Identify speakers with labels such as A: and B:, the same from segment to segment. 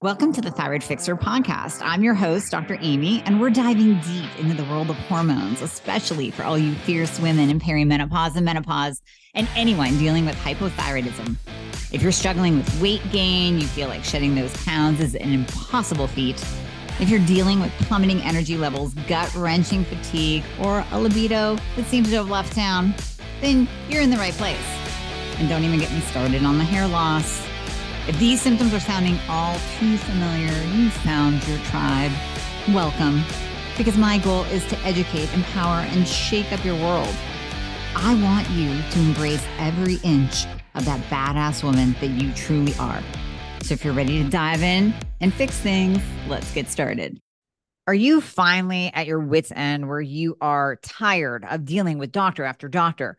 A: Welcome to the Thyroid Fixer podcast. I'm your host, Dr. Amy, and we're diving deep into the world of hormones, especially for all you fierce women in perimenopause and menopause, and anyone dealing with hypothyroidism. If you're struggling with weight gain, you feel like shedding those pounds is an impossible feat. If you're dealing with plummeting energy levels, gut wrenching fatigue, or a libido that seems to have left town, then you're in the right place. And don't even get me started on the hair loss if these symptoms are sounding all too familiar, you found your tribe. Welcome, because my goal is to educate, empower, and shake up your world. I want you to embrace every inch of that badass woman that you truly are. So if you're ready to dive in and fix things, let's get started. Are you finally at your wits' end where you are tired of dealing with doctor after doctor?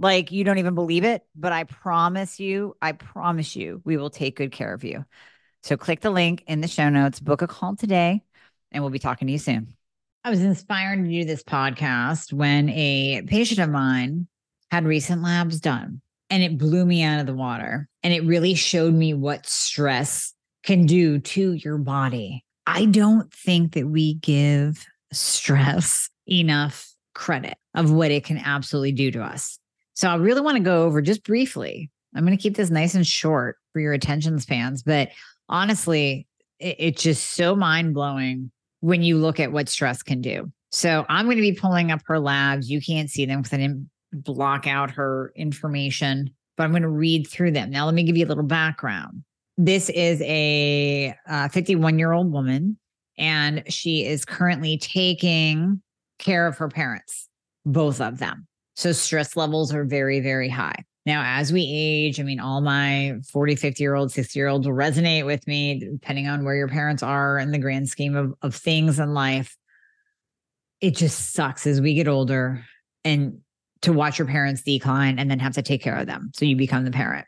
A: like you don't even believe it, but I promise you, I promise you, we will take good care of you. So click the link in the show notes, book a call today, and we'll be talking to you soon. I was inspired to do this podcast when a patient of mine had recent labs done and it blew me out of the water. And it really showed me what stress can do to your body. I don't think that we give stress enough credit of what it can absolutely do to us. So I really want to go over just briefly. I'm going to keep this nice and short for your attention spans, but honestly, it, it's just so mind blowing when you look at what stress can do. So I'm going to be pulling up her labs. You can't see them because I didn't block out her information, but I'm going to read through them. Now, let me give you a little background. This is a 51 uh, year old woman, and she is currently taking care of her parents, both of them. So stress levels are very, very high. Now, as we age, I mean, all my 40, 50 year old, 60 year olds will resonate with me, depending on where your parents are in the grand scheme of, of things in life. It just sucks as we get older and to watch your parents decline and then have to take care of them. So you become the parent.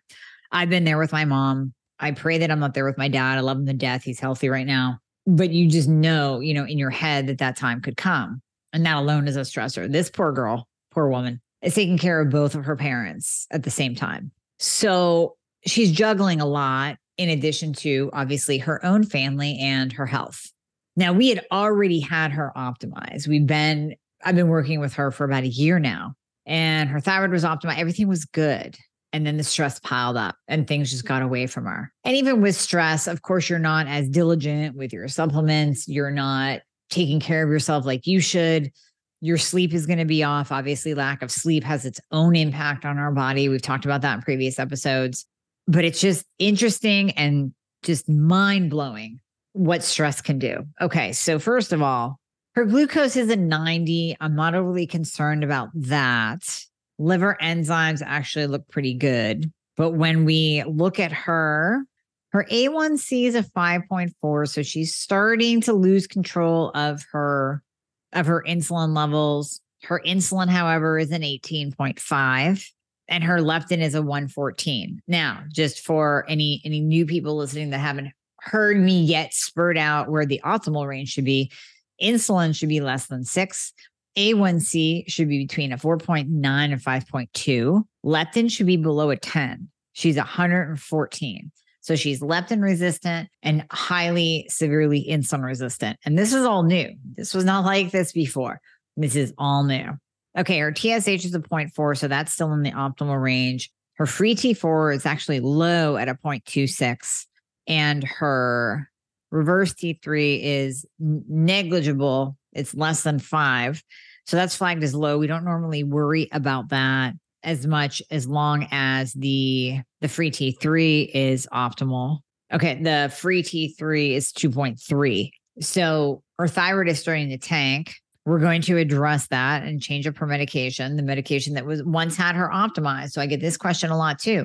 A: I've been there with my mom. I pray that I'm not there with my dad. I love him to death. He's healthy right now. But you just know, you know, in your head that that time could come. And that alone is a stressor. This poor girl, poor woman, is taking care of both of her parents at the same time. So she's juggling a lot in addition to obviously her own family and her health. Now, we had already had her optimized. We've been, I've been working with her for about a year now, and her thyroid was optimized. Everything was good. And then the stress piled up and things just got away from her. And even with stress, of course, you're not as diligent with your supplements. You're not taking care of yourself like you should your sleep is going to be off. Obviously, lack of sleep has its own impact on our body. We've talked about that in previous episodes, but it's just interesting and just mind blowing what stress can do. Okay. So, first of all, her glucose is a 90. I'm not overly concerned about that. Liver enzymes actually look pretty good. But when we look at her, her A1C is a 5.4. So she's starting to lose control of her of her insulin levels. Her insulin, however, is an 18.5 and her leptin is a 114. Now, just for any any new people listening that haven't heard me yet spurt out where the optimal range should be, insulin should be less than 6. A1C should be between a 4.9 and 5.2. Leptin should be below a 10. She's 114. So she's leptin resistant and highly severely insulin resistant. And this is all new. This was not like this before. This is all new. Okay, her TSH is a 0.4, so that's still in the optimal range. Her free T4 is actually low at a 0.26, and her reverse T3 is negligible. It's less than five. So that's flagged as low. We don't normally worry about that. as much as long as the the free T3 is optimal. Okay, the free T3 is 2.3. So her thyroid is starting to tank. We're going to address that and change up her medication, the medication that was once had her optimized. So I get this question a lot too.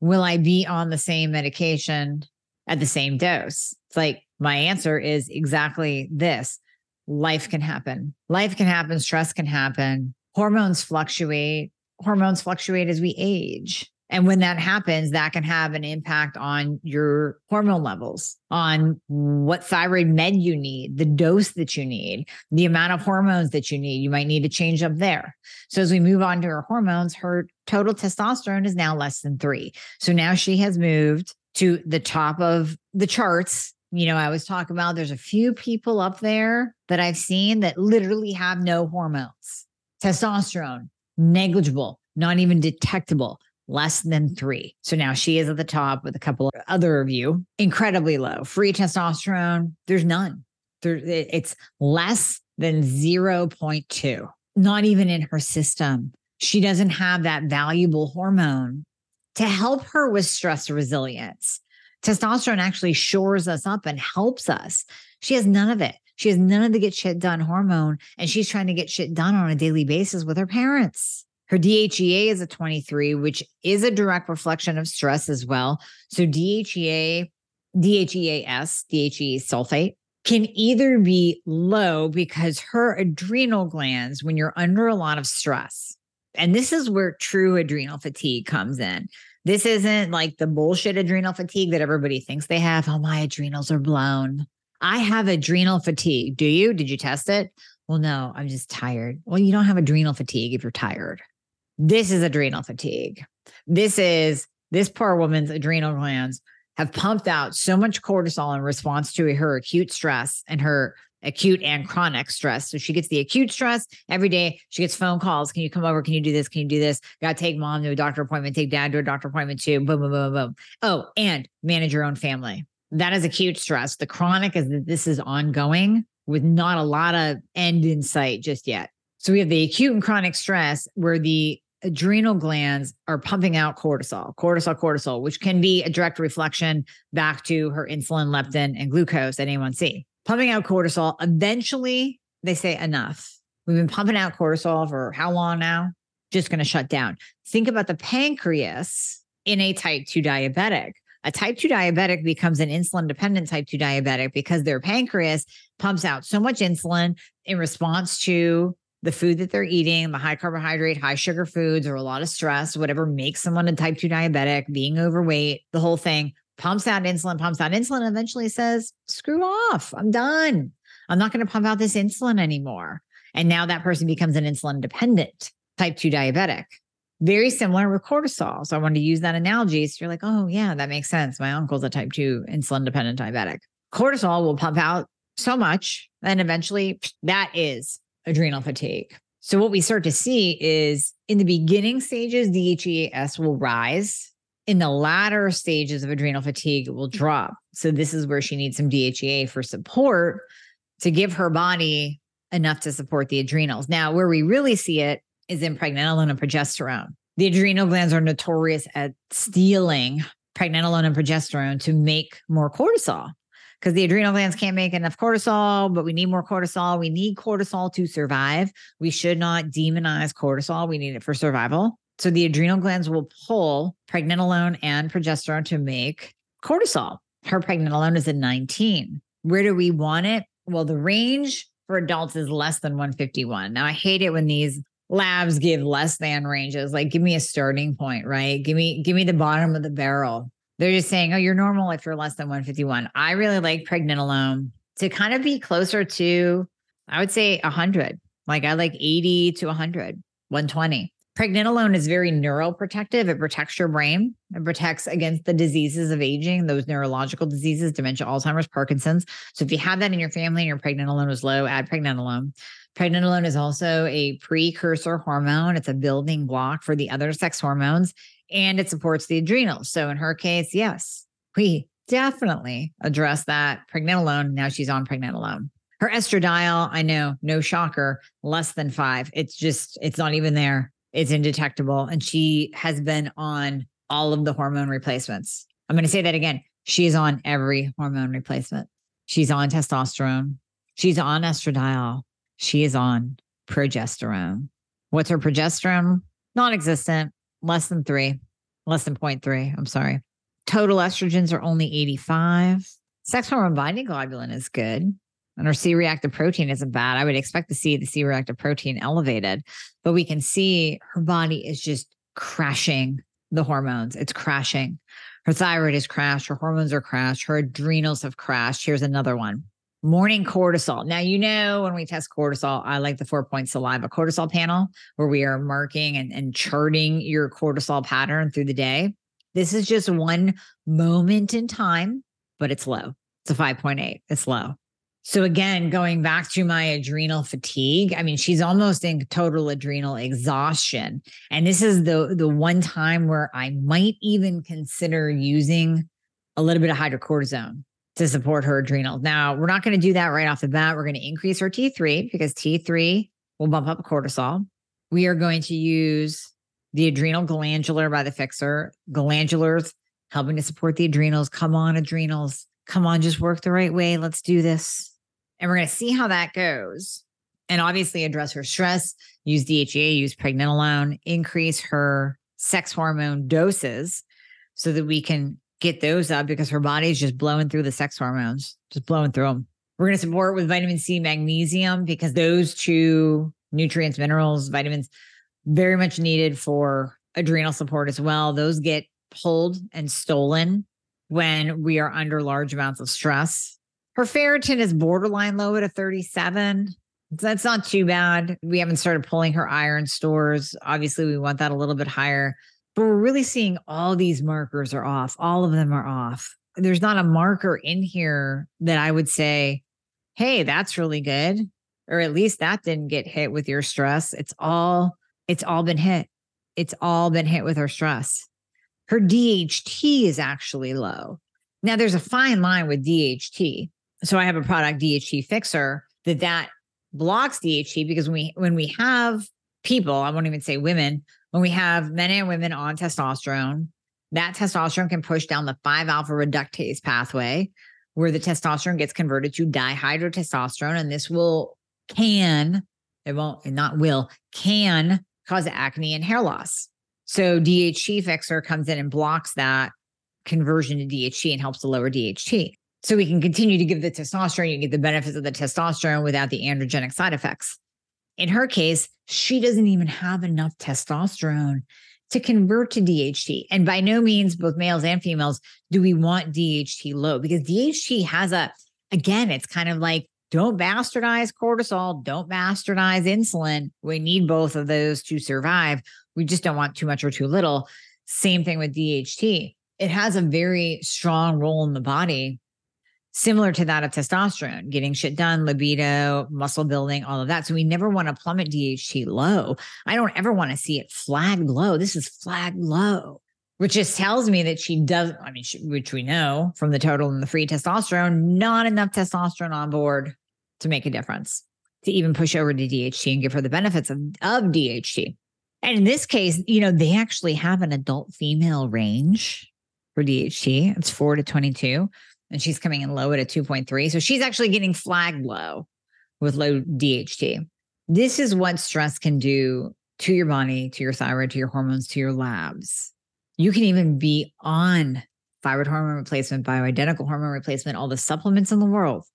A: Will I be on the same medication at the same dose? It's like my answer is exactly this life can happen. Life can happen, stress can happen, hormones fluctuate. Hormones fluctuate as we age. And when that happens, that can have an impact on your hormone levels, on what thyroid med you need, the dose that you need, the amount of hormones that you need. You might need to change up there. So as we move on to her hormones, her total testosterone is now less than three. So now she has moved to the top of the charts. You know, I was talking about there's a few people up there that I've seen that literally have no hormones. Testosterone, negligible, not even detectable less than three. So now she is at the top with a couple of other of you, incredibly low. Free testosterone, there's none. There, it's less than 0.2, not even in her system. She doesn't have that valuable hormone to help her with stress resilience. Testosterone actually shores us up and helps us. She has none of it. She has none of the get shit done hormone, and she's trying to get shit done on a daily basis with her parents. Her DHEA is a 23, which is a direct reflection of stress as well. So DHEA, DHEAS, DHEA sulfate can either be low because her adrenal glands, when you're under a lot of stress, and this is where true adrenal fatigue comes in. This isn't like the bullshit adrenal fatigue that everybody thinks they have. Oh, my adrenals are blown. I have adrenal fatigue. Do you? Did you test it? Well, no, I'm just tired. Well, you don't have adrenal fatigue if you're tired. This is adrenal fatigue. This is this poor woman's adrenal glands have pumped out so much cortisol in response to her acute stress and her acute and chronic stress. So she gets the acute stress every day. She gets phone calls. Can you come over? Can you do this? Can you do this? Got to take mom to a doctor appointment, take dad to a doctor appointment too. Boom, boom, boom, boom. Oh, and manage your own family. That is acute stress. The chronic is that this is ongoing with not a lot of end in sight just yet. So we have the acute and chronic stress where the adrenal glands are pumping out cortisol, cortisol, cortisol, which can be a direct reflection back to her insulin, leptin, and glucose at A1C. Pumping out cortisol, eventually they say enough. We've been pumping out cortisol for how long now? Just going to shut down. Think about the pancreas in a type 2 diabetic. A type 2 diabetic becomes an insulin dependent type 2 diabetic because their pancreas pumps out so much insulin in response to the food that they're eating, the high carbohydrate, high sugar foods, or a lot of stress, whatever makes someone a type 2 diabetic, being overweight, the whole thing pumps out insulin, pumps out insulin, and eventually says, screw off. I'm done. I'm not going to pump out this insulin anymore. And now that person becomes an insulin dependent type 2 diabetic. Very similar with cortisol. So I wanted to use that analogy. So you're like, oh, yeah, that makes sense. My uncle's a type 2 insulin dependent diabetic. Cortisol will pump out so much. And eventually that is adrenal fatigue. So what we start to see is in the beginning stages, DHEAS will rise. In the latter stages of adrenal fatigue, it will drop. So this is where she needs some DHEA for support to give her body enough to support the adrenals. Now, where we really see it is in pregnenolone and progesterone. The adrenal glands are notorious at stealing pregnenolone and progesterone to make more cortisol because the adrenal glands can't make enough cortisol, but we need more cortisol. We need cortisol to survive. We should not demonize cortisol. We need it for survival. So the adrenal glands will pull pregnenolone and progesterone to make cortisol. Her pregnenolone is at 19. Where do we want it? Well, the range for adults is less than 151. Now, I hate it when these labs give less than ranges. Like, give me a starting point, right? Give me, give me the bottom of the barrel. They're just saying, oh, you're normal if you're less than 151. I really like pregnenolone to kind of be closer to, I would say 100. Like I like 80 to 100, 120. Pregnenolone is very neuroprotective. It protects your brain. It protects against the diseases of aging, those neurological diseases, dementia, Alzheimer's, Parkinson's. So if you have that in your family and your pregnenolone is low, add pregnenolone. Pregnenolone is also a precursor hormone. It's a building block for the other sex hormones and it supports the adrenals. So in her case, yes, we definitely address that pregnenolone. Now she's on pregnenolone. Her estradiol, I know, no shocker, less than five. It's just, it's not even there. It's indetectable. And she has been on all of the hormone replacements. I'm going to say that again. She's on every hormone replacement. She's on testosterone. She's on estradiol. She is on progesterone. What's her progesterone? Non existent, less than three, less than 0.3. I'm sorry. Total estrogens are only 85. Sex hormone binding globulin is good. And her C reactive protein isn't bad. I would expect to see the C reactive protein elevated, but we can see her body is just crashing the hormones. It's crashing. Her thyroid is crashed. Her hormones are crashed. Her adrenals have crashed. Here's another one morning cortisol. Now, you know, when we test cortisol, I like the four point saliva cortisol panel where we are marking and, and charting your cortisol pattern through the day. This is just one moment in time, but it's low. It's a 5.8. It's low. So again, going back to my adrenal fatigue, I mean, she's almost in total adrenal exhaustion. And this is the the one time where I might even consider using a little bit of hydrocortisone to support her adrenals. Now, we're not going to do that right off the bat. We're going to increase her T3 because T3 will bump up cortisol. We are going to use the adrenal glandular by the fixer, glandulars helping to support the adrenals. Come on, adrenals. Come on, just work the right way. Let's do this. And we're going to see how that goes. And obviously, address her stress, use DHEA, use pregnenolone, increase her sex hormone doses so that we can get those up because her body's just blowing through the sex hormones, just blowing through them. We're going to support with vitamin C, magnesium, because those two nutrients, minerals, vitamins, very much needed for adrenal support as well. Those get pulled and stolen when we are under large amounts of stress. Her ferritin is borderline low at a 37. That's not too bad. We haven't started pulling her iron stores. Obviously, we want that a little bit higher. But we're really seeing all these markers are off. All of them are off. There's not a marker in here that I would say, hey, that's really good. Or at least that didn't get hit with your stress. It's all, it's all been hit. It's all been hit with her stress. Her DHT is actually low. Now there's a fine line with DHT. So I have a product DHT fixer that that blocks DHT because when we when we have people, I won't even say women, when we have men and women on testosterone, that testosterone can push down the 5 alpha reductase pathway where the testosterone gets converted to dihydrotestosterone. And this will, can, it won't, not will, can cause acne and hair loss. So DHT fixer comes in and blocks that conversion to DHT and helps to lower DHT. So we can continue to give the testosterone, you get the benefits of the testosterone without the androgenic side effects. In her case, she doesn't even have enough testosterone to convert to DHT. And by no means, both males and females, do we want DHT low because DHT has a, again, it's kind of like don't bastardize cortisol, don't bastardize insulin. We need both of those to survive. We just don't want too much or too little. Same thing with DHT. It has a very strong role in the body similar to that of testosterone, getting shit done, libido, muscle building, all of that. So we never want to plummet DHT low. I don't ever want to see it flag low. This is flag low, which just tells me that she doesn't, I mean, she, which we know from the total and the free testosterone, not enough testosterone on board to make a difference, to even push over to DHT and give her the benefits of, of DHT. And in this case, you know, they actually have an adult female range for DHT. It's four to 22 and she's coming in low at a 2.3. So she's actually getting flagged low with low DHT. This is what stress can do to your body, to your thyroid, to your hormones, to your labs. You can even be on thyroid hormone replacement, bioidentical hormone replacement, all the supplements in the world.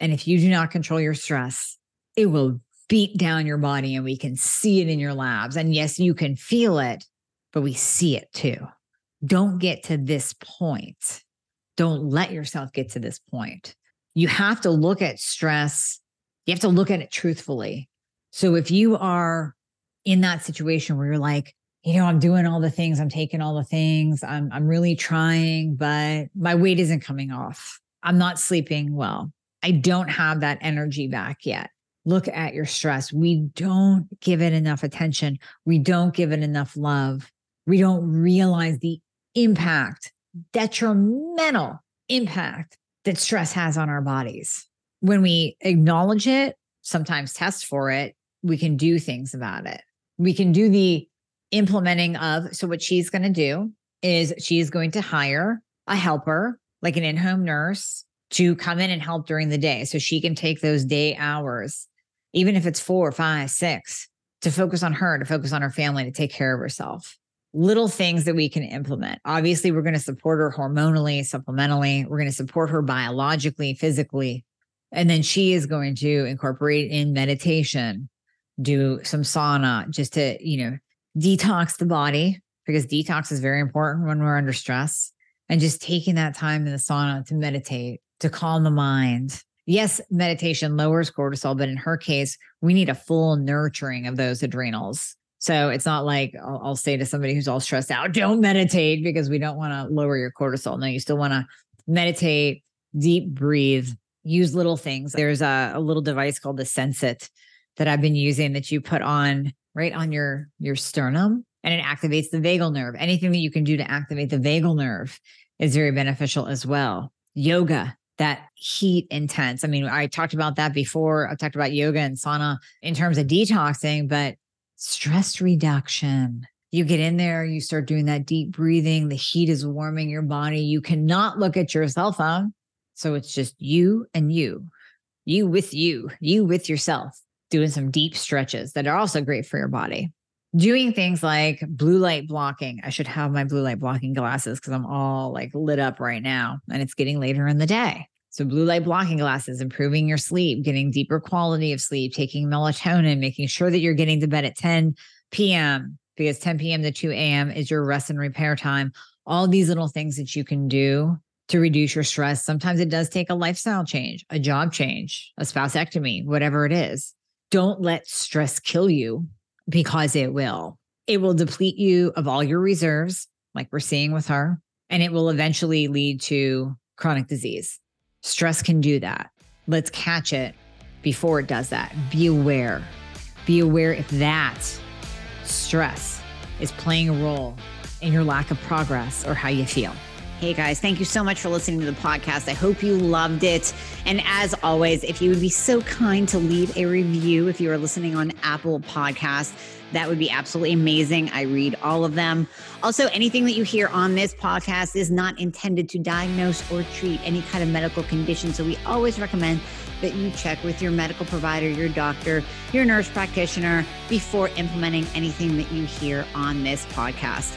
A: And if you do not control your stress, it will beat down your body and we can see it in your labs. And yes, you can feel it, but we see it too. Don't get to this point don't let yourself get to this point. You have to look at stress, you have to look at it truthfully. So if you are in that situation where you're like, you know, I'm doing all the things, I'm taking all the things, I'm I'm really trying, but my weight isn't coming off. I'm not sleeping well. I don't have that energy back yet. Look at your stress. We don't give it enough attention. We don't give it enough love. We don't realize the impact detrimental impact that stress has on our bodies. When we acknowledge it, sometimes test for it, we can do things about it. We can do the implementing of. So, what she's going to do is she's going to hire a helper, like an in home nurse, to come in and help during the day. So she can take those day hours, even if it's four, five, six, to focus on her, to focus on her family, to take care of herself. Little things that we can implement. Obviously, we're going to support her hormonally, supplementally. We're going to support her biologically, physically. And then she is going to incorporate in meditation, do some sauna just to, you know, detox the body because detox is very important when we're under stress. And just taking that time in the sauna to meditate, to calm the mind. Yes, meditation lowers cortisol, but in her case, we need a full nurturing of those adrenals. So it's not like I'll, I'll say to somebody who's all stressed out, don't meditate because we don't want to lower your cortisol. No, you still want to meditate, deep breathe, use little things. There's a, a little device called the Sensate that I've been using that you put on right on your your sternum and it activates the vagal nerve. Anything that you can do to activate the vagal nerve is very beneficial as well. Yoga, that heat intense. I mean, I talked about that before. I've talked about yoga and sauna in terms of detoxing, but stress reduction. You get in there, you start doing that deep breathing, the heat is warming your body. You cannot look at your cell phone. So it's just you and you, you with you, you with yourself, doing some deep stretches that are also great for your body doing things like blue light blocking. I should have my blue light blocking glasses because I'm all like lit up right now and it's getting later in the day. So, blue light blocking glasses, improving your sleep, getting deeper quality of sleep, taking melatonin, making sure that you're getting to bed at 10 p.m. because 10 p.m. to 2 a.m. is your rest and repair time. All these little things that you can do to reduce your stress. Sometimes it does take a lifestyle change, a job change, a spouseectomy, whatever it is. Don't let stress kill you because it will. It will deplete you of all your reserves, like we're seeing with her, and it will eventually lead to chronic disease. Stress can do that. Let's catch it before it does that. Be aware. Be aware if that stress is playing a role in your lack of progress or how you feel. Hey guys, thank you so much for listening to the podcast. I hope you loved it. And as always, if you would be so kind to leave a review if you are listening on Apple Podcasts, that would be absolutely amazing. I read all of them. Also, anything that you hear on this podcast is not intended to diagnose or treat any kind of medical condition. So we always recommend that you check with your medical provider, your doctor, your nurse practitioner before implementing anything that you hear on this podcast.